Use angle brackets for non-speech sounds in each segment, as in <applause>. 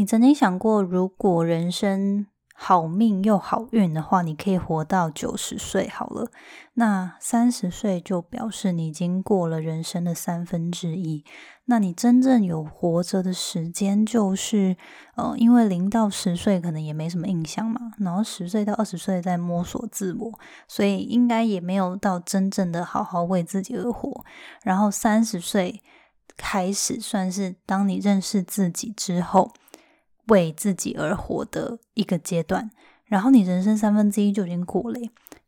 你曾经想过，如果人生好命又好运的话，你可以活到九十岁好了。那三十岁就表示你已经过了人生的三分之一。那你真正有活着的时间，就是呃，因为零到十岁可能也没什么印象嘛，然后十岁到二十岁在摸索自我，所以应该也没有到真正的好好为自己而活。然后三十岁开始算是当你认识自己之后，为自己而活的一个阶段。然后你人生三分之一就已经过了。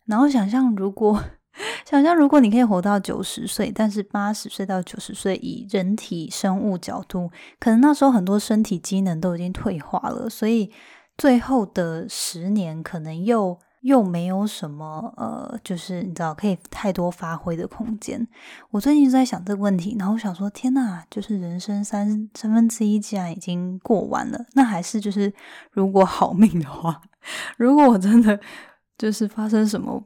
然后想象如果。<laughs> 想象，如果你可以活到九十岁，但是八十岁到九十岁，以人体生物角度，可能那时候很多身体机能都已经退化了，所以最后的十年可能又又没有什么呃，就是你知道可以太多发挥的空间。我最近就在想这个问题，然后我想说，天呐，就是人生三三分之一既然已经过完了，那还是就是如果好命的话，<laughs> 如果我真的就是发生什么。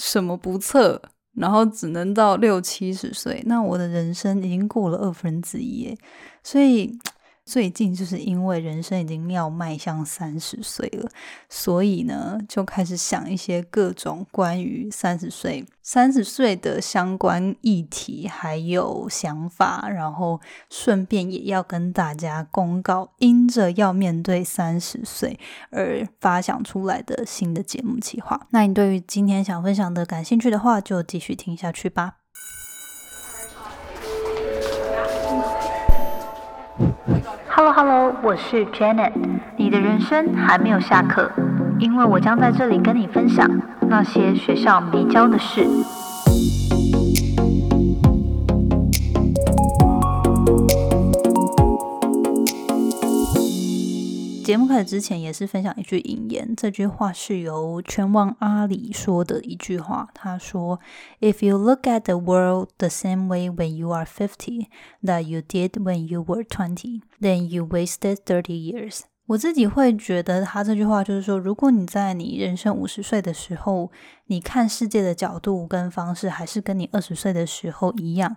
什么不测，然后只能到六七十岁，那我的人生已经过了二分之一，所以。最近就是因为人生已经要迈向三十岁了，所以呢就开始想一些各种关于三十岁、三十岁的相关议题，还有想法，然后顺便也要跟大家公告，因着要面对三十岁而发想出来的新的节目计划。那你对于今天想分享的感兴趣的话，就继续听下去吧。Hello Hello，我是 Janet。你的人生还没有下课，因为我将在这里跟你分享那些学校没教的事。节目开始之前，也是分享一句引言。这句话是由拳王阿里说的一句话。他说：“If you look at the world the same way when you are fifty that you did when you were twenty, then you wasted thirty years.” 我自己会觉得，他这句话就是说，如果你在你人生五十岁的时候，你看世界的角度跟方式还是跟你二十岁的时候一样，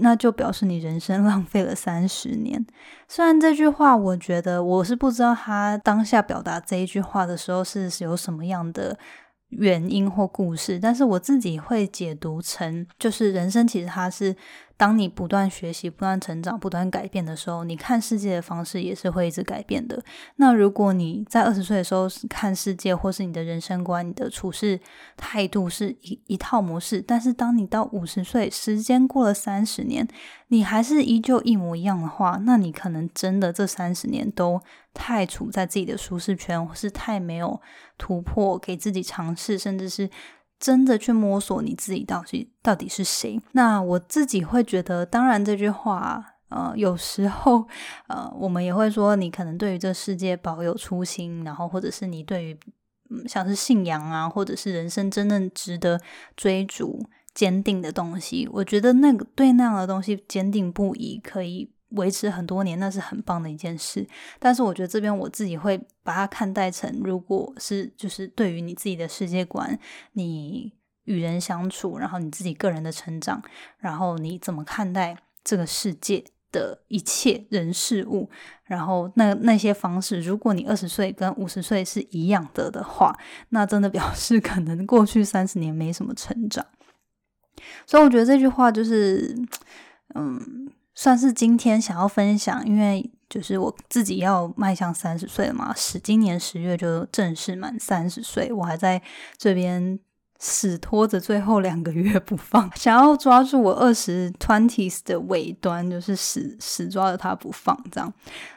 那就表示你人生 <laughs> 浪费了三十年。虽然这句话，我觉得我是不知道他当下表达这一句话的时候是有什么样的。原因或故事，但是我自己会解读成，就是人生其实它是，当你不断学习、不断成长、不断改变的时候，你看世界的方式也是会一直改变的。那如果你在二十岁的时候看世界，或是你的人生观、你的处事态度是一一套模式，但是当你到五十岁，时间过了三十年，你还是依旧一模一样的话，那你可能真的这三十年都。太处在自己的舒适圈，或是太没有突破，给自己尝试，甚至是真的去摸索你自己到底到底是谁。那我自己会觉得，当然这句话，呃，有时候，呃，我们也会说，你可能对于这世界保有初心，然后或者是你对于，嗯，像是信仰啊，或者是人生真正值得追逐、坚定的东西，我觉得那个对那样的东西坚定不移，可以。维持很多年，那是很棒的一件事。但是我觉得这边我自己会把它看待成，如果是就是对于你自己的世界观，你与人相处，然后你自己个人的成长，然后你怎么看待这个世界的一切人事物，然后那那些方式，如果你二十岁跟五十岁是一样的的话，那真的表示可能过去三十年没什么成长。所以我觉得这句话就是，嗯。算是今天想要分享，因为就是我自己要迈向三十岁了嘛，十今年十月就正式满三十岁，我还在这边死拖着最后两个月不放，想要抓住我二十 twenties 的尾端，就是死死抓着它不放这样。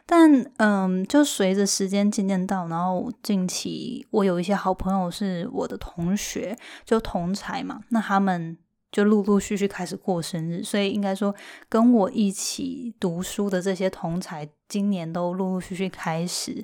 但嗯，就随着时间渐渐到，然后近期我有一些好朋友是我的同学，就同才嘛，那他们。就陆陆续续开始过生日，所以应该说跟我一起读书的这些同才，今年都陆陆续续开始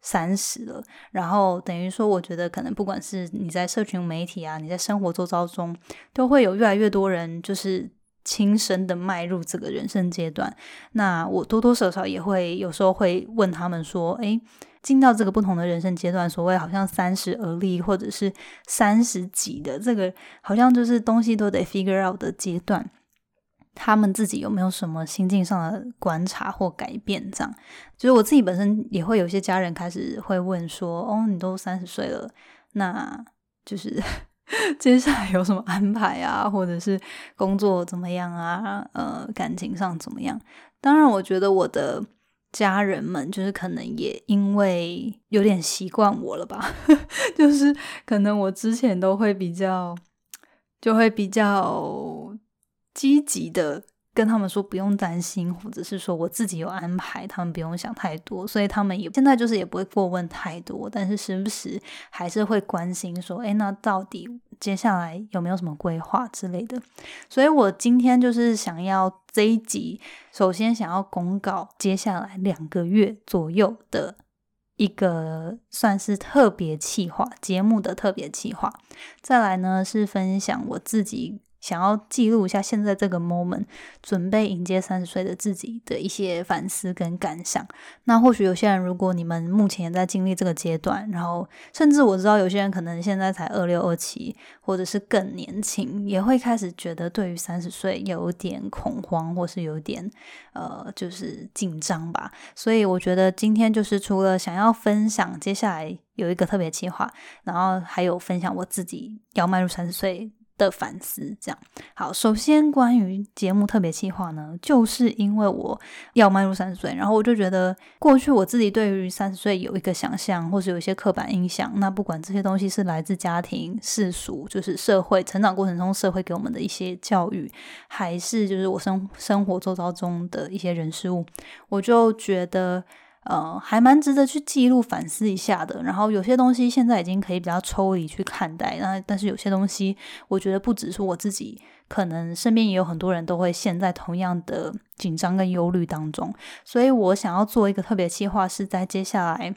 三十了。然后等于说，我觉得可能不管是你在社群媒体啊，你在生活周遭中，都会有越来越多人就是亲身的迈入这个人生阶段。那我多多少少也会有时候会问他们说：“诶。进到这个不同的人生阶段，所谓好像三十而立，或者是三十几的这个，好像就是东西都得 figure out 的阶段。他们自己有没有什么心境上的观察或改变？这样，就是我自己本身也会有些家人开始会问说：“哦，你都三十岁了，那就是 <laughs> 接下来有什么安排啊？或者是工作怎么样啊？呃，感情上怎么样？”当然，我觉得我的家人们就是可能也因为有点习惯我了吧，<laughs> 就是可能我之前都会比较，就会比较。积极的跟他们说不用担心，或者是说我自己有安排，他们不用想太多，所以他们也现在就是也不会过问太多，但是时不时还是会关心说，哎，那到底接下来有没有什么规划之类的？所以我今天就是想要这一集，首先想要公告接下来两个月左右的一个算是特别企划节目的特别企划，再来呢是分享我自己。想要记录一下现在这个 moment，准备迎接三十岁的自己的一些反思跟感想。那或许有些人，如果你们目前也在经历这个阶段，然后甚至我知道有些人可能现在才二六二七，或者是更年轻，也会开始觉得对于三十岁有点恐慌，或是有点呃，就是紧张吧。所以我觉得今天就是除了想要分享接下来有一个特别计划，然后还有分享我自己要迈入三十岁。的反思，这样好。首先，关于节目特别企划呢，就是因为我要迈入三十岁，然后我就觉得过去我自己对于三十岁有一个想象，或是有一些刻板印象。那不管这些东西是来自家庭、世俗，就是社会成长过程中社会给我们的一些教育，还是就是我生生活周遭中的一些人事物，我就觉得。呃，还蛮值得去记录、反思一下的。然后有些东西现在已经可以比较抽离去看待，那但是有些东西，我觉得不只是我自己，可能身边也有很多人都会陷在同样的紧张跟忧虑当中。所以我想要做一个特别计划，是在接下来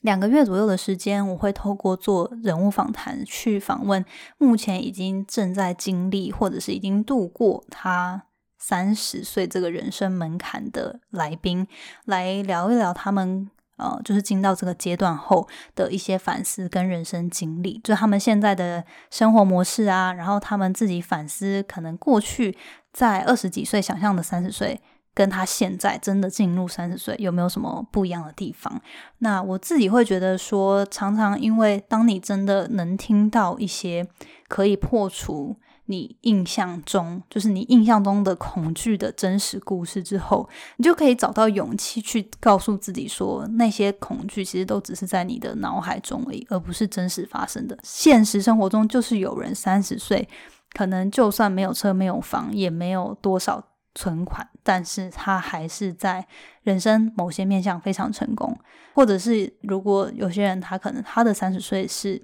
两个月左右的时间，我会透过做人物访谈，去访问目前已经正在经历或者是已经度过他。三十岁这个人生门槛的来宾来聊一聊他们呃，就是进到这个阶段后的一些反思跟人生经历，就他们现在的生活模式啊，然后他们自己反思，可能过去在二十几岁想象的三十岁，跟他现在真的进入三十岁有没有什么不一样的地方？那我自己会觉得说，常常因为当你真的能听到一些可以破除。你印象中，就是你印象中的恐惧的真实故事之后，你就可以找到勇气去告诉自己说，那些恐惧其实都只是在你的脑海中而已，而不是真实发生的。现实生活中，就是有人三十岁，可能就算没有车、没有房，也没有多少存款，但是他还是在人生某些面向非常成功。或者是如果有些人，他可能他的三十岁是。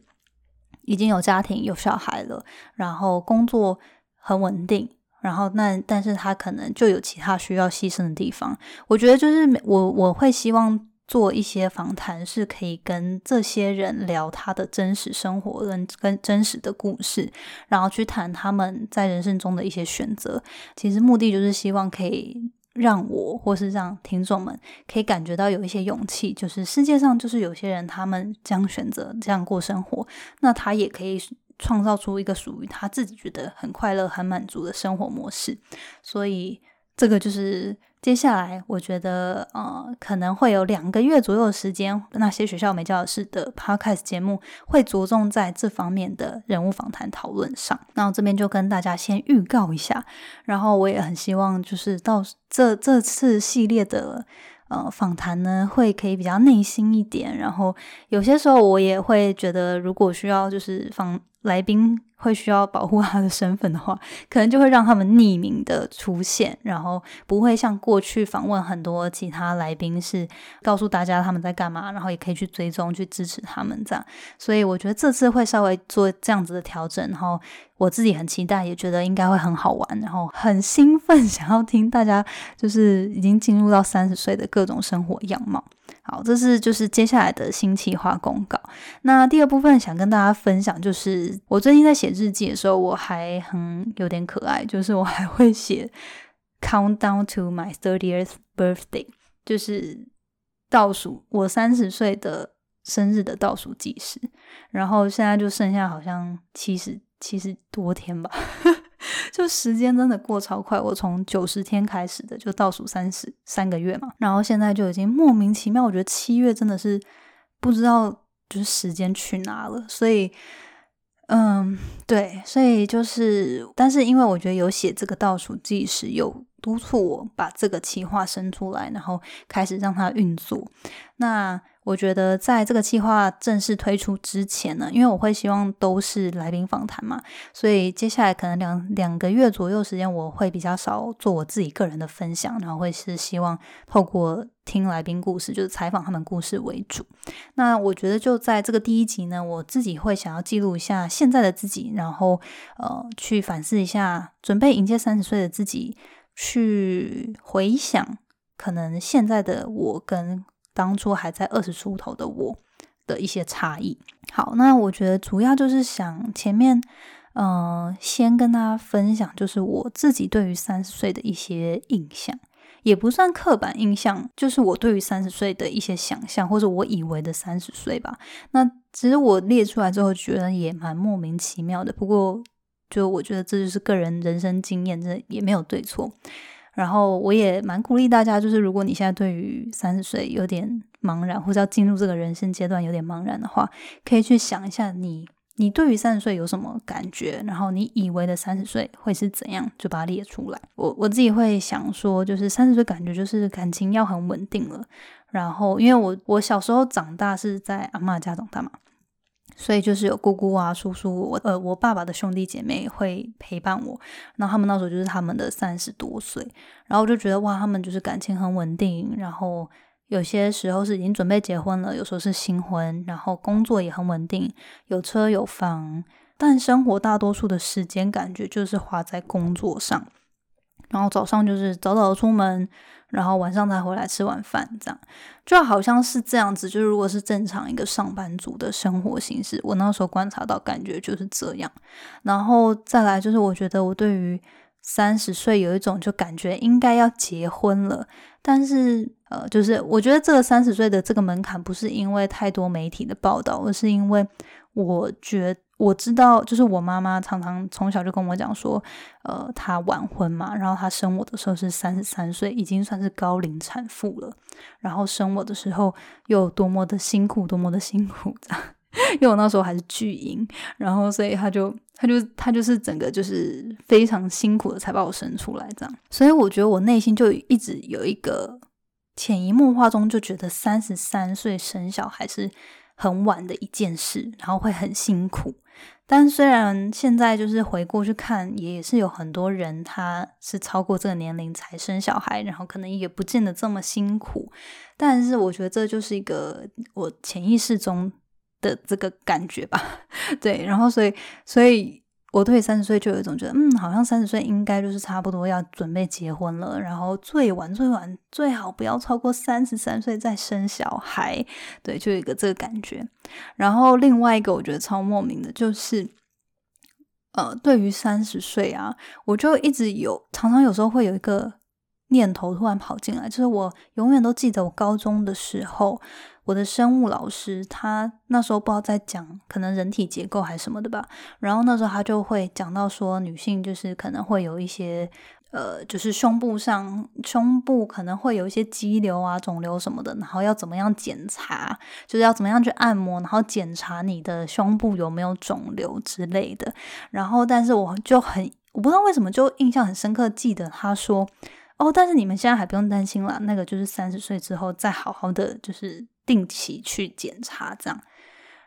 已经有家庭有小孩了，然后工作很稳定，然后那但是他可能就有其他需要牺牲的地方。我觉得就是我我会希望做一些访谈，是可以跟这些人聊他的真实生活跟跟真实的故事，然后去谈他们在人生中的一些选择。其实目的就是希望可以。让我或是让听众们可以感觉到有一些勇气，就是世界上就是有些人他们将选择这样过生活，那他也可以创造出一个属于他自己觉得很快乐、很满足的生活模式。所以这个就是。接下来，我觉得呃，可能会有两个月左右的时间，那些学校没教室的 podcast 节目会着重在这方面的人物访谈讨论上。那我这边就跟大家先预告一下，然后我也很希望就是到这这次系列的呃访谈呢，会可以比较内心一点。然后有些时候我也会觉得，如果需要就是访来宾。会需要保护他的身份的话，<laughs> 可能就会让他们匿名的出现，然后不会像过去访问很多其他来宾是告诉大家他们在干嘛，然后也可以去追踪去支持他们这样。所以我觉得这次会稍微做这样子的调整，然后我自己很期待，也觉得应该会很好玩，然后很兴奋，想要听大家就是已经进入到三十岁的各种生活样貌。好，这是就是接下来的新企划公告。那第二部分想跟大家分享，就是我最近在写日记的时候，我还很有点可爱，就是我还会写 countdown to my thirtieth birthday，就是倒数我三十岁的生日的倒数计时。然后现在就剩下好像七十七十多天吧。<laughs> 就时间真的过超快。我从九十天开始的，就倒数三十三个月嘛，然后现在就已经莫名其妙。我觉得七月真的是不知道就是时间去哪了，所以。嗯，对，所以就是，但是因为我觉得有写这个倒数计时，有督促我把这个企划生出来，然后开始让它运作。那我觉得在这个计划正式推出之前呢，因为我会希望都是来宾访谈嘛，所以接下来可能两两个月左右时间，我会比较少做我自己个人的分享，然后会是希望透过听来宾故事，就是采访他们故事为主。那我觉得就在这个第一集呢，我自己会想要记录一下现在的自己，然后呃去反思一下，准备迎接三十岁的自己，去回想可能现在的我跟。当初还在二十出头的我的一些差异。好，那我觉得主要就是想前面，嗯，先跟大家分享，就是我自己对于三十岁的一些印象，也不算刻板印象，就是我对于三十岁的一些想象，或者我以为的三十岁吧。那其实我列出来之后，觉得也蛮莫名其妙的。不过，就我觉得这就是个人人生经验，这也没有对错。然后我也蛮鼓励大家，就是如果你现在对于三十岁有点茫然，或者要进入这个人生阶段有点茫然的话，可以去想一下你你对于三十岁有什么感觉，然后你以为的三十岁会是怎样，就把它列出来。我我自己会想说，就是三十岁感觉就是感情要很稳定了。然后因为我我小时候长大是在阿妈家长大嘛。所以就是有姑姑啊、叔叔，我呃，我爸爸的兄弟姐妹会陪伴我，然后他们那时候就是他们的三十多岁，然后我就觉得哇，他们就是感情很稳定，然后有些时候是已经准备结婚了，有时候是新婚，然后工作也很稳定，有车有房，但生活大多数的时间感觉就是花在工作上，然后早上就是早早出门。然后晚上才回来吃晚饭，这样就好像是这样子。就是如果是正常一个上班族的生活形式，我那时候观察到感觉就是这样。然后再来就是，我觉得我对于三十岁有一种就感觉应该要结婚了，但是呃，就是我觉得这个三十岁的这个门槛不是因为太多媒体的报道，而是因为我觉。我知道，就是我妈妈常常从小就跟我讲说，呃，她晚婚嘛，然后她生我的时候是三十三岁，已经算是高龄产妇了。然后生我的时候又多么的辛苦，多么的辛苦，<laughs> 因为我那时候还是巨婴，然后所以她就，她就，她就是整个就是非常辛苦的才把我生出来，这样。所以我觉得我内心就一直有一个潜移默化中就觉得三十三岁生小孩是很晚的一件事，然后会很辛苦。但虽然现在就是回过去看，也是有很多人他是超过这个年龄才生小孩，然后可能也不见得这么辛苦。但是我觉得这就是一个我潜意识中的这个感觉吧，<laughs> 对。然后所以所以。我对三十岁就有一种觉得，嗯，好像三十岁应该就是差不多要准备结婚了，然后最晚最晚最好不要超过三十三岁再生小孩，对，就有一个这个感觉。然后另外一个我觉得超莫名的就是，呃，对于三十岁啊，我就一直有常常有时候会有一个念头突然跑进来，就是我永远都记得我高中的时候。我的生物老师，他那时候不知道在讲可能人体结构还是什么的吧，然后那时候他就会讲到说，女性就是可能会有一些呃，就是胸部上胸部可能会有一些肌瘤啊、肿瘤什么的，然后要怎么样检查，就是要怎么样去按摩，然后检查你的胸部有没有肿瘤之类的。然后，但是我就很我不知道为什么就印象很深刻，记得他说哦，但是你们现在还不用担心了，那个就是三十岁之后再好好的就是。定期去检查，这样，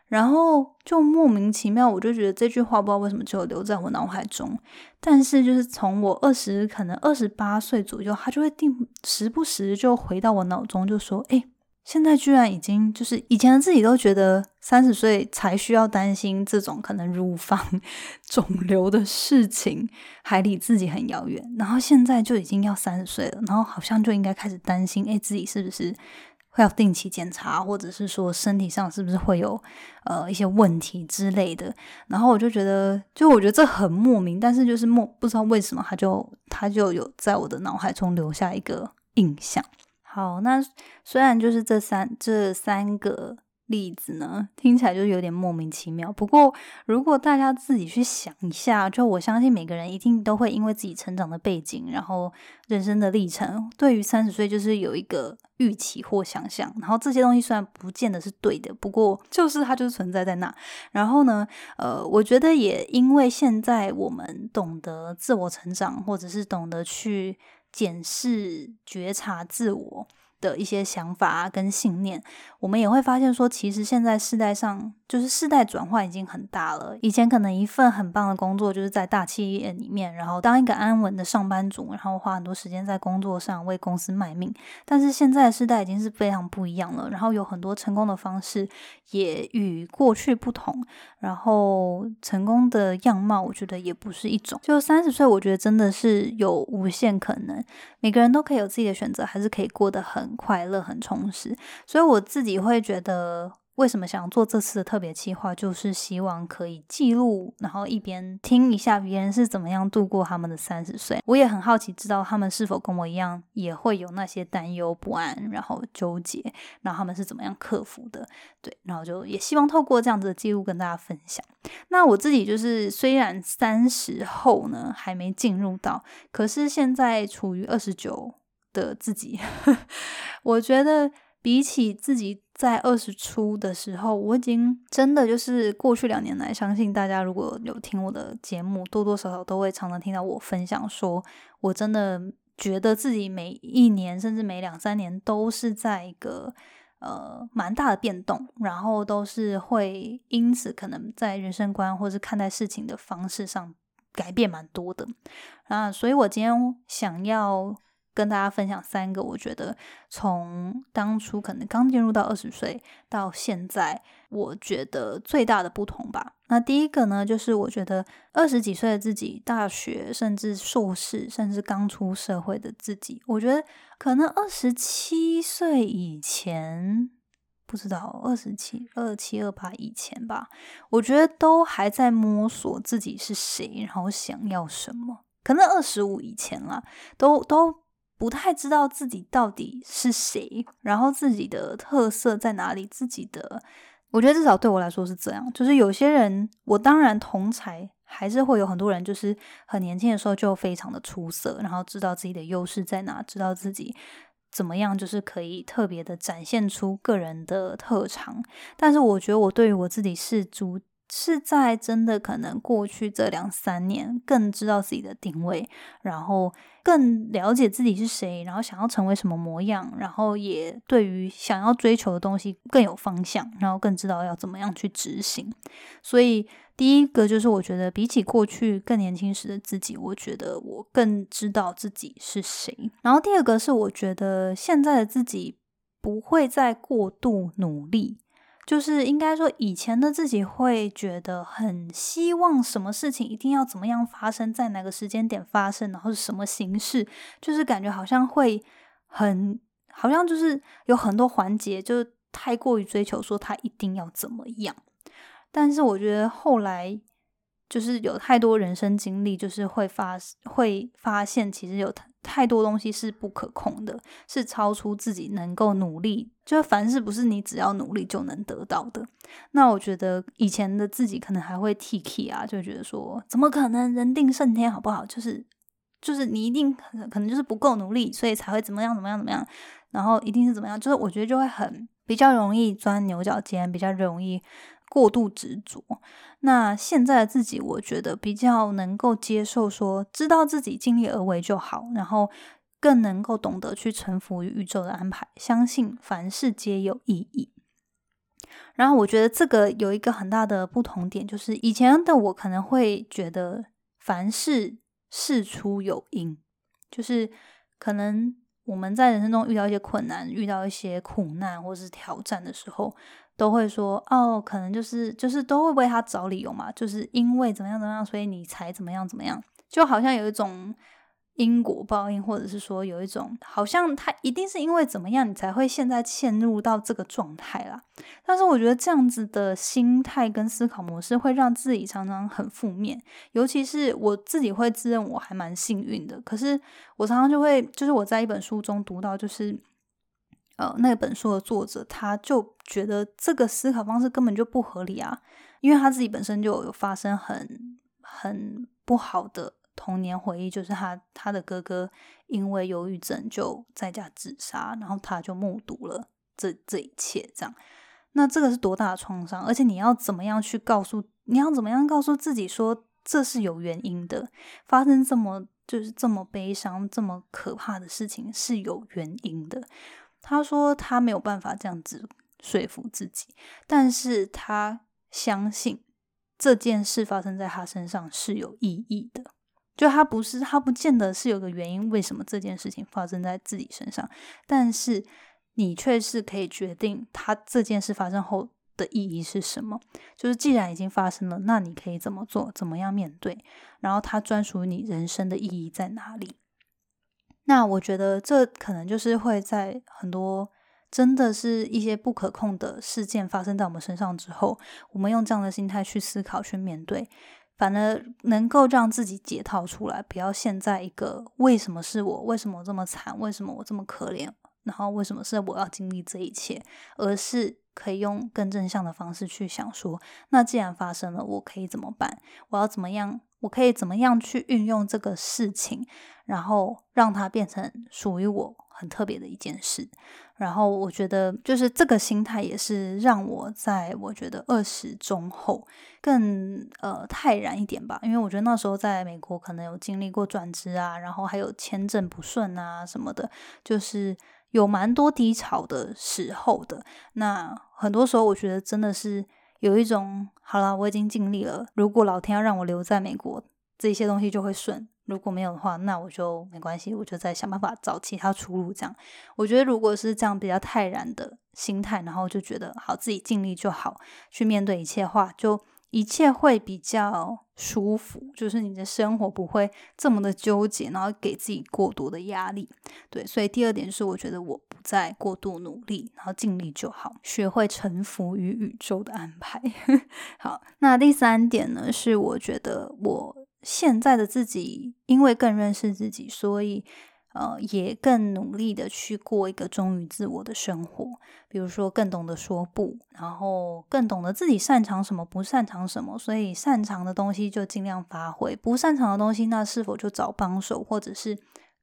然后就莫名其妙，我就觉得这句话不知道为什么就留在我脑海中。但是就是从我二十，可能二十八岁左右，他就会定时不时就回到我脑中，就说：“哎，现在居然已经就是以前自己都觉得三十岁才需要担心这种可能乳房 <laughs> 肿瘤的事情，还离自己很遥远。然后现在就已经要三十岁了，然后好像就应该开始担心，哎，自己是不是？”会要定期检查，或者是说身体上是不是会有呃一些问题之类的。然后我就觉得，就我觉得这很莫名，但是就是莫不知道为什么，他就他就有在我的脑海中留下一个印象。好，那虽然就是这三这三个例子呢？听起来就有点莫名其妙。不过，如果大家自己去想一下，就我相信每个人一定都会因为自己成长的背景，然后人生的历程，对于三十岁就是有一个预期或想象。然后这些东西虽然不见得是对的，不过就是它就是存在在那。然后呢，呃，我觉得也因为现在我们懂得自我成长，或者是懂得去检视、觉察自我。的一些想法啊，跟信念，我们也会发现说，其实现在世代上。就是世代转换已经很大了。以前可能一份很棒的工作，就是在大企业里面，然后当一个安稳的上班族，然后花很多时间在工作上为公司卖命。但是现在的世代已经是非常不一样了，然后有很多成功的方式也与过去不同，然后成功的样貌，我觉得也不是一种。就三十岁，我觉得真的是有无限可能，每个人都可以有自己的选择，还是可以过得很快乐、很充实。所以我自己会觉得。为什么想做这次的特别计划？就是希望可以记录，然后一边听一下别人是怎么样度过他们的三十岁。我也很好奇，知道他们是否跟我一样，也会有那些担忧不安，然后纠结，然后他们是怎么样克服的？对，然后就也希望透过这样子的记录跟大家分享。那我自己就是虽然三十后呢还没进入到，可是现在处于二十九的自己，<laughs> 我觉得。比起自己在二十出的时候，我已经真的就是过去两年来，相信大家如果有听我的节目，多多少少都会常常听到我分享，说我真的觉得自己每一年甚至每两三年都是在一个呃蛮大的变动，然后都是会因此可能在人生观或是看待事情的方式上改变蛮多的啊，所以我今天想要。跟大家分享三个，我觉得从当初可能刚进入到二十岁到现在，我觉得最大的不同吧。那第一个呢，就是我觉得二十几岁的自己，大学甚至硕士，甚至刚出社会的自己，我觉得可能二十七岁以前，不知道二十七、二七、二八以前吧，我觉得都还在摸索自己是谁，然后想要什么。可能二十五以前啦，都都。不太知道自己到底是谁，然后自己的特色在哪里？自己的，我觉得至少对我来说是这样。就是有些人，我当然同才还是会有很多人，就是很年轻的时候就非常的出色，然后知道自己的优势在哪，知道自己怎么样，就是可以特别的展现出个人的特长。但是我觉得我对于我自己是主。是在真的可能过去这两三年，更知道自己的定位，然后更了解自己是谁，然后想要成为什么模样，然后也对于想要追求的东西更有方向，然后更知道要怎么样去执行。所以第一个就是我觉得比起过去更年轻时的自己，我觉得我更知道自己是谁。然后第二个是我觉得现在的自己不会再过度努力。就是应该说，以前的自己会觉得很希望什么事情一定要怎么样发生在哪个时间点发生，然后是什么形式，就是感觉好像会很，好像就是有很多环节，就太过于追求说他一定要怎么样。但是我觉得后来。就是有太多人生经历，就是会发会发现，其实有太多东西是不可控的，是超出自己能够努力。就凡事不是你只要努力就能得到的。那我觉得以前的自己可能还会 T K 啊，就觉得说怎么可能人定胜天，好不好？就是就是你一定可能就是不够努力，所以才会怎么样怎么样怎么样，然后一定是怎么样，就是我觉得就会很比较容易钻牛角尖，比较容易。过度执着，那现在的自己，我觉得比较能够接受，说知道自己尽力而为就好，然后更能够懂得去臣服于宇宙的安排，相信凡事皆有意义。然后我觉得这个有一个很大的不同点，就是以前的我可能会觉得凡事事出有因，就是可能我们在人生中遇到一些困难、遇到一些苦难或是挑战的时候。都会说哦，可能就是就是都会为他找理由嘛，就是因为怎么样怎么样，所以你才怎么样怎么样，就好像有一种因果报应，或者是说有一种好像他一定是因为怎么样，你才会现在陷入到这个状态啦。但是我觉得这样子的心态跟思考模式会让自己常常很负面，尤其是我自己会自认我还蛮幸运的，可是我常常就会就是我在一本书中读到就是。呃，那本书的作者他就觉得这个思考方式根本就不合理啊，因为他自己本身就有发生很很不好的童年回忆，就是他他的哥哥因为忧郁症就在家自杀，然后他就目睹了这这一切，这样，那这个是多大的创伤？而且你要怎么样去告诉，你要怎么样告诉自己说这是有原因的，发生这么就是这么悲伤、这么可怕的事情是有原因的。他说他没有办法这样子说服自己，但是他相信这件事发生在他身上是有意义的。就他不是他不见得是有个原因，为什么这件事情发生在自己身上，但是你却是可以决定他这件事发生后的意义是什么。就是既然已经发生了，那你可以怎么做，怎么样面对，然后他专属于你人生的意义在哪里？那我觉得这可能就是会在很多真的是一些不可控的事件发生在我们身上之后，我们用这样的心态去思考、去面对，反而能够让自己解套出来，不要陷在一个为什么是我，为什么我这么惨，为什么我这么可怜，然后为什么是我要经历这一切，而是可以用更正向的方式去想说，那既然发生了，我可以怎么办？我要怎么样？我可以怎么样去运用这个事情，然后让它变成属于我很特别的一件事。然后我觉得，就是这个心态也是让我在我觉得二十中后更呃泰然一点吧。因为我觉得那时候在美国可能有经历过转职啊，然后还有签证不顺啊什么的，就是有蛮多低潮的时候的。那很多时候，我觉得真的是。有一种好了，我已经尽力了。如果老天要让我留在美国，这些东西就会顺；如果没有的话，那我就没关系，我就再想办法找其他出路。这样，我觉得如果是这样比较泰然的心态，然后就觉得好，自己尽力就好，去面对一切话就。一切会比较舒服，就是你的生活不会这么的纠结，然后给自己过多的压力。对，所以第二点是，我觉得我不再过度努力，然后尽力就好，学会臣服于宇宙的安排。<laughs> 好，那第三点呢，是我觉得我现在的自己，因为更认识自己，所以。呃，也更努力的去过一个忠于自我的生活，比如说更懂得说不，然后更懂得自己擅长什么，不擅长什么，所以擅长的东西就尽量发挥，不擅长的东西那是否就找帮手，或者是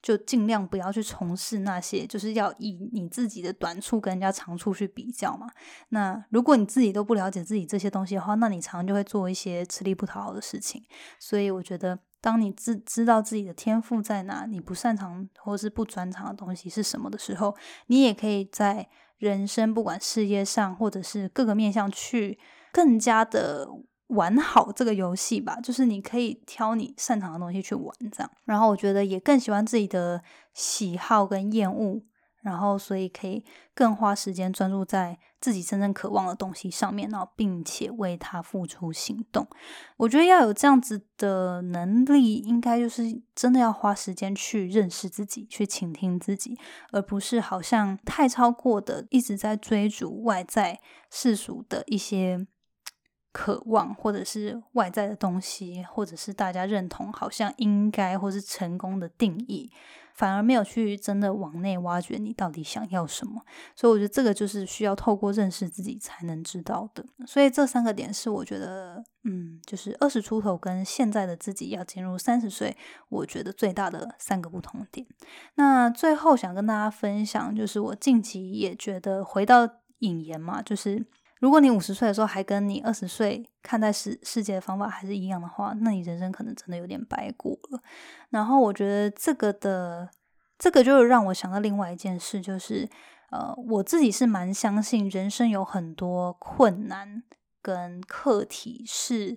就尽量不要去从事那些，就是要以你自己的短处跟人家长处去比较嘛。那如果你自己都不了解自己这些东西的话，那你常常就会做一些吃力不讨好的事情。所以我觉得。当你知知道自己的天赋在哪，你不擅长或是不专长的东西是什么的时候，你也可以在人生不管事业上或者是各个面向去更加的玩好这个游戏吧。就是你可以挑你擅长的东西去玩，这样。然后我觉得也更喜欢自己的喜好跟厌恶。然后，所以可以更花时间专注在自己真正渴望的东西上面，然后并且为他付出行动。我觉得要有这样子的能力，应该就是真的要花时间去认识自己，去倾听自己，而不是好像太超过的一直在追逐外在世俗的一些渴望，或者是外在的东西，或者是大家认同好像应该或是成功的定义。反而没有去真的往内挖掘你到底想要什么，所以我觉得这个就是需要透过认识自己才能知道的。所以这三个点是我觉得，嗯，就是二十出头跟现在的自己要进入三十岁，我觉得最大的三个不同点。那最后想跟大家分享，就是我近期也觉得回到引言嘛，就是。如果你五十岁的时候还跟你二十岁看待世世界的方法还是一样的话，那你人生可能真的有点白过了。然后我觉得这个的这个就让我想到另外一件事，就是呃，我自己是蛮相信人生有很多困难跟课题是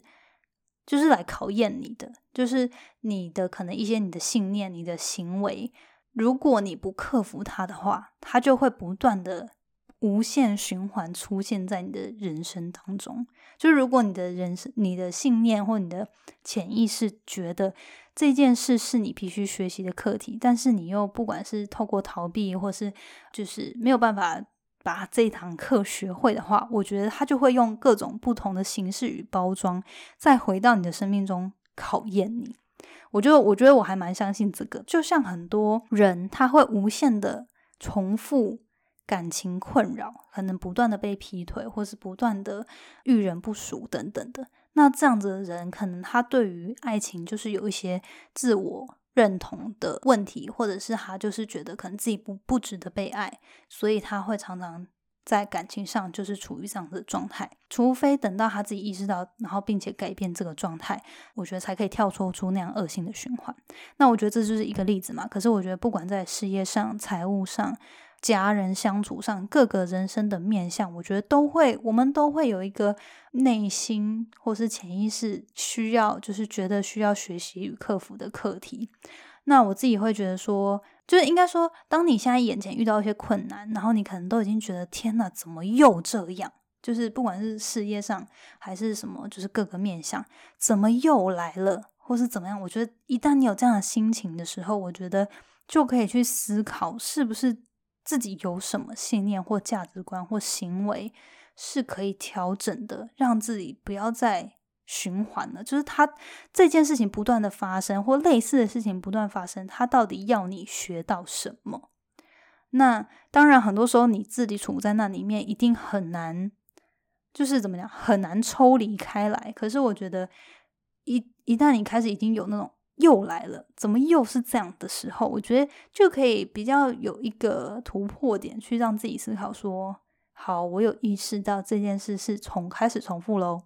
就是来考验你的，就是你的可能一些你的信念、你的行为，如果你不克服它的话，它就会不断的。无限循环出现在你的人生当中，就是如果你的人生、你的信念或你的潜意识觉得这件事是你必须学习的课题，但是你又不管是透过逃避，或是就是没有办法把这堂课学会的话，我觉得他就会用各种不同的形式与包装，再回到你的生命中考验你。我就我觉得我还蛮相信这个，就像很多人他会无限的重复。感情困扰，可能不断的被劈腿，或是不断的遇人不淑等等的。那这样子的人，可能他对于爱情就是有一些自我认同的问题，或者是他就是觉得可能自己不不值得被爱，所以他会常常。在感情上就是处于这样的状态，除非等到他自己意识到，然后并且改变这个状态，我觉得才可以跳脱出那样恶性的循环。那我觉得这就是一个例子嘛。可是我觉得不管在事业上、财务上、家人相处上，各个人生的面向，我觉得都会，我们都会有一个内心或是潜意识需要，就是觉得需要学习与克服的课题。那我自己会觉得说。就是应该说，当你现在眼前遇到一些困难，然后你可能都已经觉得天哪，怎么又这样？就是不管是事业上还是什么，就是各个面向，怎么又来了，或是怎么样？我觉得一旦你有这样的心情的时候，我觉得就可以去思考，是不是自己有什么信念或价值观或行为是可以调整的，让自己不要再。循环了，就是他这件事情不断的发生，或类似的事情不断发生，他到底要你学到什么？那当然，很多时候你自己处在那里面，一定很难，就是怎么讲，很难抽离开来。可是我觉得，一一旦你开始已经有那种又来了，怎么又是这样的时候，我觉得就可以比较有一个突破点，去让自己思考说：好，我有意识到这件事是从开始重复喽。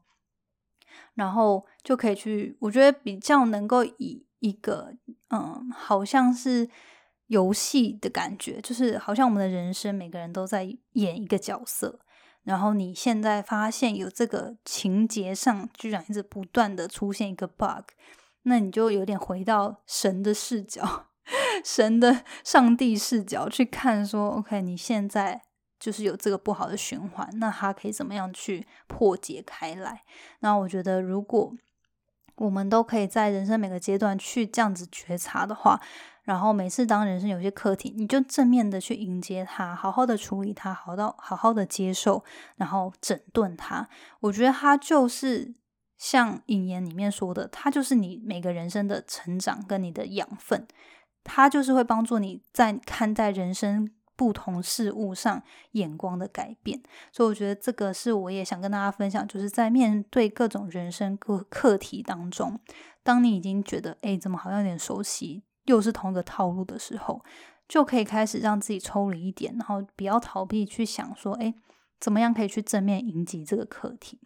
然后就可以去，我觉得比较能够以一个嗯，好像是游戏的感觉，就是好像我们的人生每个人都在演一个角色。然后你现在发现有这个情节上居然一直不断的出现一个 bug，那你就有点回到神的视角，<laughs> 神的上帝视角去看，说 OK，你现在。就是有这个不好的循环，那他可以怎么样去破解开来？那我觉得，如果我们都可以在人生每个阶段去这样子觉察的话，然后每次当人生有些课题，你就正面的去迎接它，好好的处理它，好到好好的接受，然后整顿它。我觉得它就是像引言里面说的，它就是你每个人生的成长跟你的养分，它就是会帮助你在看待人生。不同事物上眼光的改变，所以我觉得这个是我也想跟大家分享，就是在面对各种人生各课题当中，当你已经觉得哎，怎么好像有点熟悉，又是同一个套路的时候，就可以开始让自己抽离一点，然后不要逃避，去想说，哎，怎么样可以去正面迎击这个课题。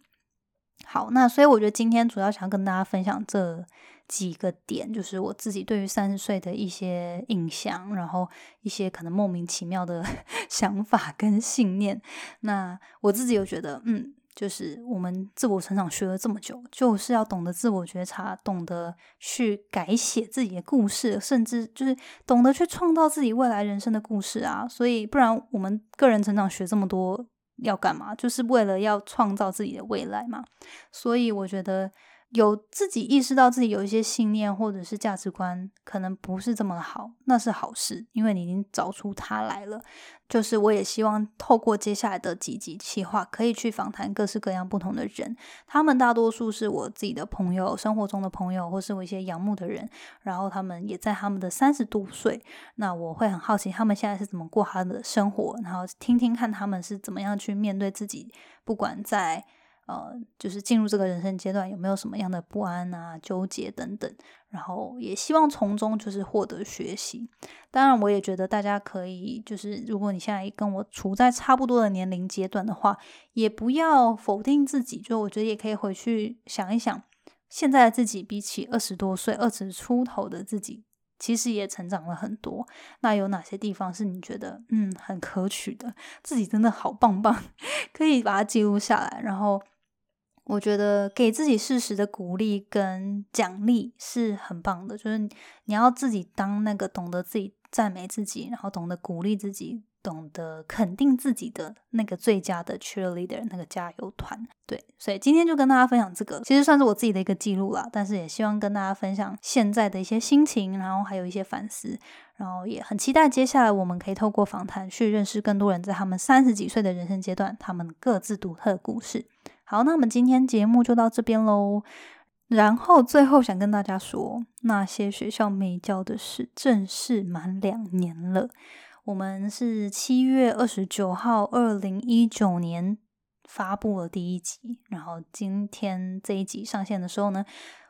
好，那所以我觉得今天主要想跟大家分享这几个点，就是我自己对于三十岁的一些印象，然后一些可能莫名其妙的 <laughs> 想法跟信念。那我自己又觉得，嗯，就是我们自我成长学了这么久，就是要懂得自我觉察，懂得去改写自己的故事，甚至就是懂得去创造自己未来人生的故事啊。所以，不然我们个人成长学这么多。要干嘛？就是为了要创造自己的未来嘛。所以我觉得有自己意识到自己有一些信念或者是价值观可能不是这么好，那是好事，因为你已经找出它来了。就是我也希望透过接下来的几集企划，可以去访谈各式各样不同的人，他们大多数是我自己的朋友，生活中的朋友，或是我一些仰慕的人。然后他们也在他们的三十多岁，那我会很好奇他们现在是怎么过他的生活，然后听听看他们是怎么样去面对自己，不管在。呃，就是进入这个人生阶段，有没有什么样的不安啊、纠结等等？然后也希望从中就是获得学习。当然，我也觉得大家可以，就是如果你现在跟我处在差不多的年龄阶段的话，也不要否定自己。就我觉得也可以回去想一想，现在的自己比起二十多岁、二十出头的自己，其实也成长了很多。那有哪些地方是你觉得嗯很可取的？自己真的好棒棒，<laughs> 可以把它记录下来，然后。我觉得给自己适时的鼓励跟奖励是很棒的，就是你要自己当那个懂得自己赞美自己，然后懂得鼓励自己，懂得肯定自己的那个最佳的 cheerleader 那个加油团。对，所以今天就跟大家分享这个，其实算是我自己的一个记录啦，但是也希望跟大家分享现在的一些心情，然后还有一些反思，然后也很期待接下来我们可以透过访谈去认识更多人，在他们三十几岁的人生阶段，他们各自独特的故事。好，那我们今天节目就到这边喽。然后最后想跟大家说，那些学校没教的事正式满两年了。我们是七月二十九号，二零一九年发布了第一集，然后今天这一集上线的时候呢，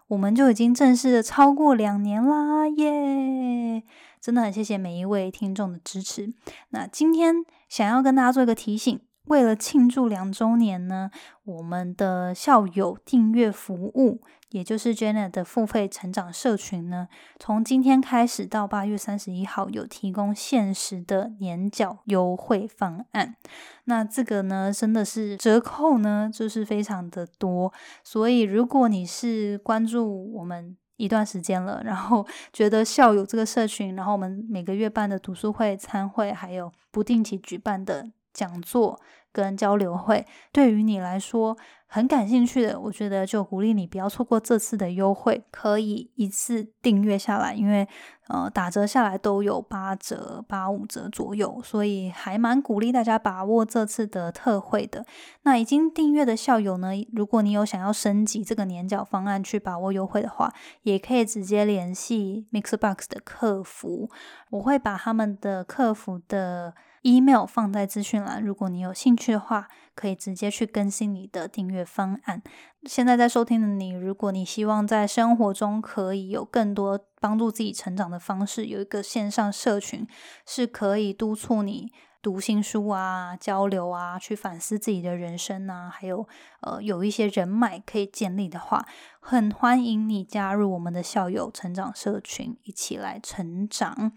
我们就已经正式的超过两年啦，耶！真的很谢谢每一位听众的支持。那今天想要跟大家做一个提醒。为了庆祝两周年呢，我们的校友订阅服务，也就是 Janet 的付费成长社群呢，从今天开始到八月三十一号，有提供限时的年缴优惠方案。那这个呢，真的是折扣呢，就是非常的多。所以如果你是关注我们一段时间了，然后觉得校友这个社群，然后我们每个月办的读书会、参会，还有不定期举办的。讲座跟交流会，对于你来说很感兴趣的，我觉得就鼓励你不要错过这次的优惠，可以一次订阅下来，因为呃打折下来都有八折、八五折左右，所以还蛮鼓励大家把握这次的特惠的。那已经订阅的校友呢，如果你有想要升级这个年缴方案去把握优惠的话，也可以直接联系 Mixbox 的客服，我会把他们的客服的。Email 放在资讯栏，如果你有兴趣的话，可以直接去更新你的订阅方案。现在在收听的你，如果你希望在生活中可以有更多帮助自己成长的方式，有一个线上社群是可以督促你读新书啊、交流啊、去反思自己的人生啊，还有呃有一些人脉可以建立的话，很欢迎你加入我们的校友成长社群，一起来成长。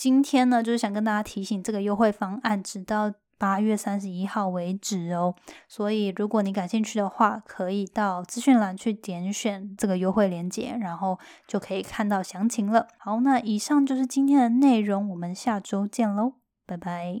今天呢，就是想跟大家提醒，这个优惠方案直到八月三十一号为止哦。所以，如果你感兴趣的话，可以到资讯栏去点选这个优惠链接，然后就可以看到详情了。好，那以上就是今天的内容，我们下周见喽，拜拜。